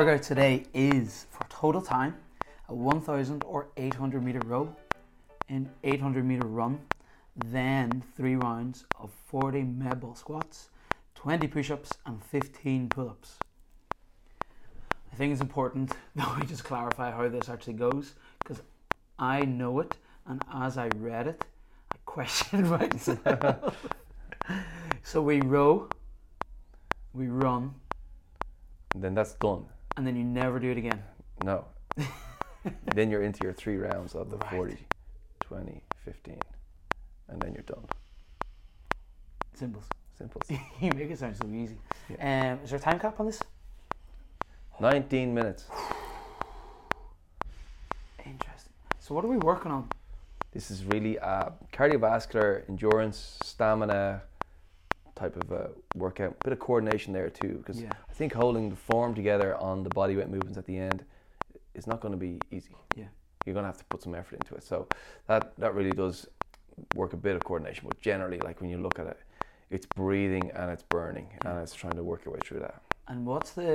workout today is for total time a 1000 or 800 meter row, an 800 meter run, then three rounds of 40 med ball squats, 20 push ups, and 15 pull ups. I think it's important that we just clarify how this actually goes because I know it, and as I read it, I questioned myself. so we row, we run, then that's done. And then you never do it again. No. then you're into your three rounds of the Right. 40, 20, 15, and then you're done. Symbols. Simple. you make it sound so easy. Yeah. Um, is there a time cap on this? 19 minutes. Interesting. So what are we working on? This is really a cardiovascular endurance, stamina type of a workout. Bit of coordination there too, because Yeah. I think holding the form together on the bodyweight movements at the end is not going to be easy. Yeah. You're going to have to put some effort into it. So that that really does work a bit of coordination. But generally, like when you look at it, it's breathing and it's burning and it's trying to work your way through that. And what's the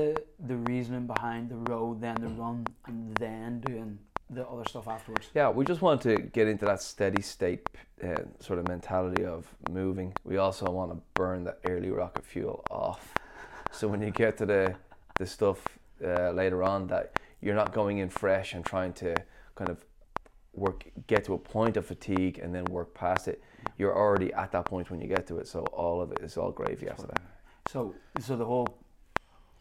the reasoning behind the row, then the run, and then doing the other stuff afterwards? Yeah, we just want to get into that steady state uh, sort of mentality of moving. We also want to burn the early rocket fuel off. So when you get to the the stuff uh, later on, that you're not going in fresh and trying to kind of work get to a point of fatigue and then work past it. You're already at that point when you get to it. So all of it is all gravy after that. So so the whole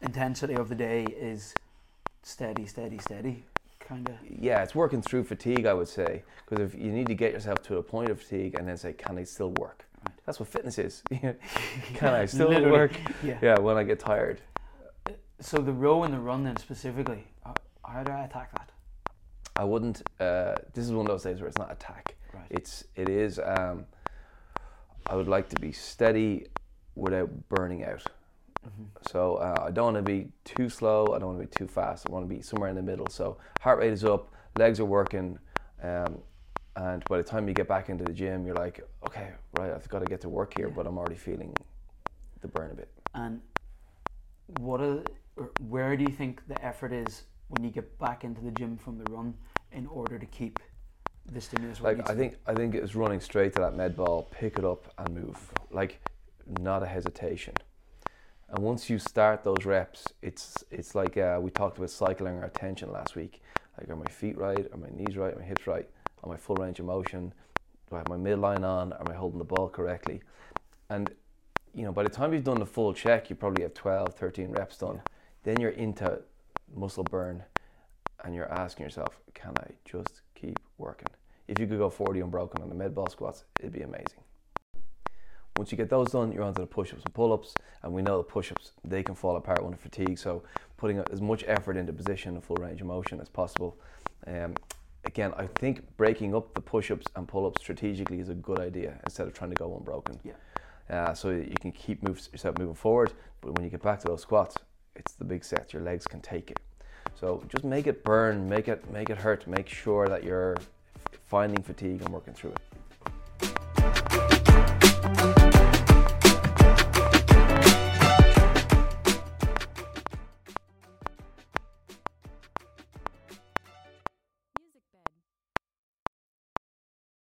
intensity of the day is steady, steady, steady, kind of. Yeah, it's working through fatigue, I would say, because if you need to get yourself to a point of fatigue and then say, can I still work? Right. That's what fitness is. can I still work? Yeah. Yeah, when I get tired. So the row and the run then specifically, how, how do I attack that? I wouldn't. Uh, this is one of those days where it's not attack. Right. It's it is. Um, I would like to be steady without burning out. Mhm. So uh, I don't want to be too slow. I don't want to be too fast. I want to be somewhere in the middle. So heart rate is up, legs are working, um, and by the time you get back into the gym, you're like, okay, right, I've got to get to work here, Yeah. but I'm already feeling the burn a bit. And what are, where do you think the effort is when you get back into the gym from the run in order to keep the stimulus? Like I think I think it's running straight to that med ball, pick it up and move. Like not a hesitation. And once you start those reps, it's it's like uh, we talked about cycling our attention last week. Like are my feet right? Are my knees right? Are my hips right? Am I full range of motion? Do I have my midline on? Am I holding the ball correctly? And you know, by the time you've done the full check, you probably have 12, 13 reps done. Then you're into muscle burn and you're asking yourself, can I just keep working? If you could go 40 unbroken on the med ball squats, it'd be amazing. Once you get those done, you're onto the push-ups and pull-ups, and we know the push-ups they can fall apart under fatigue. So putting as much effort into position and full range of motion as possible. Um, again, I think breaking up the push-ups and pull-ups strategically is a good idea instead of trying to go unbroken. Yeah. Uh, so you can keep move, yourself moving forward, but when you get back to those squats, it's the big sets. Your legs can take it. So just make it burn, make it make it hurt. Make sure that you're finding fatigue and working through it.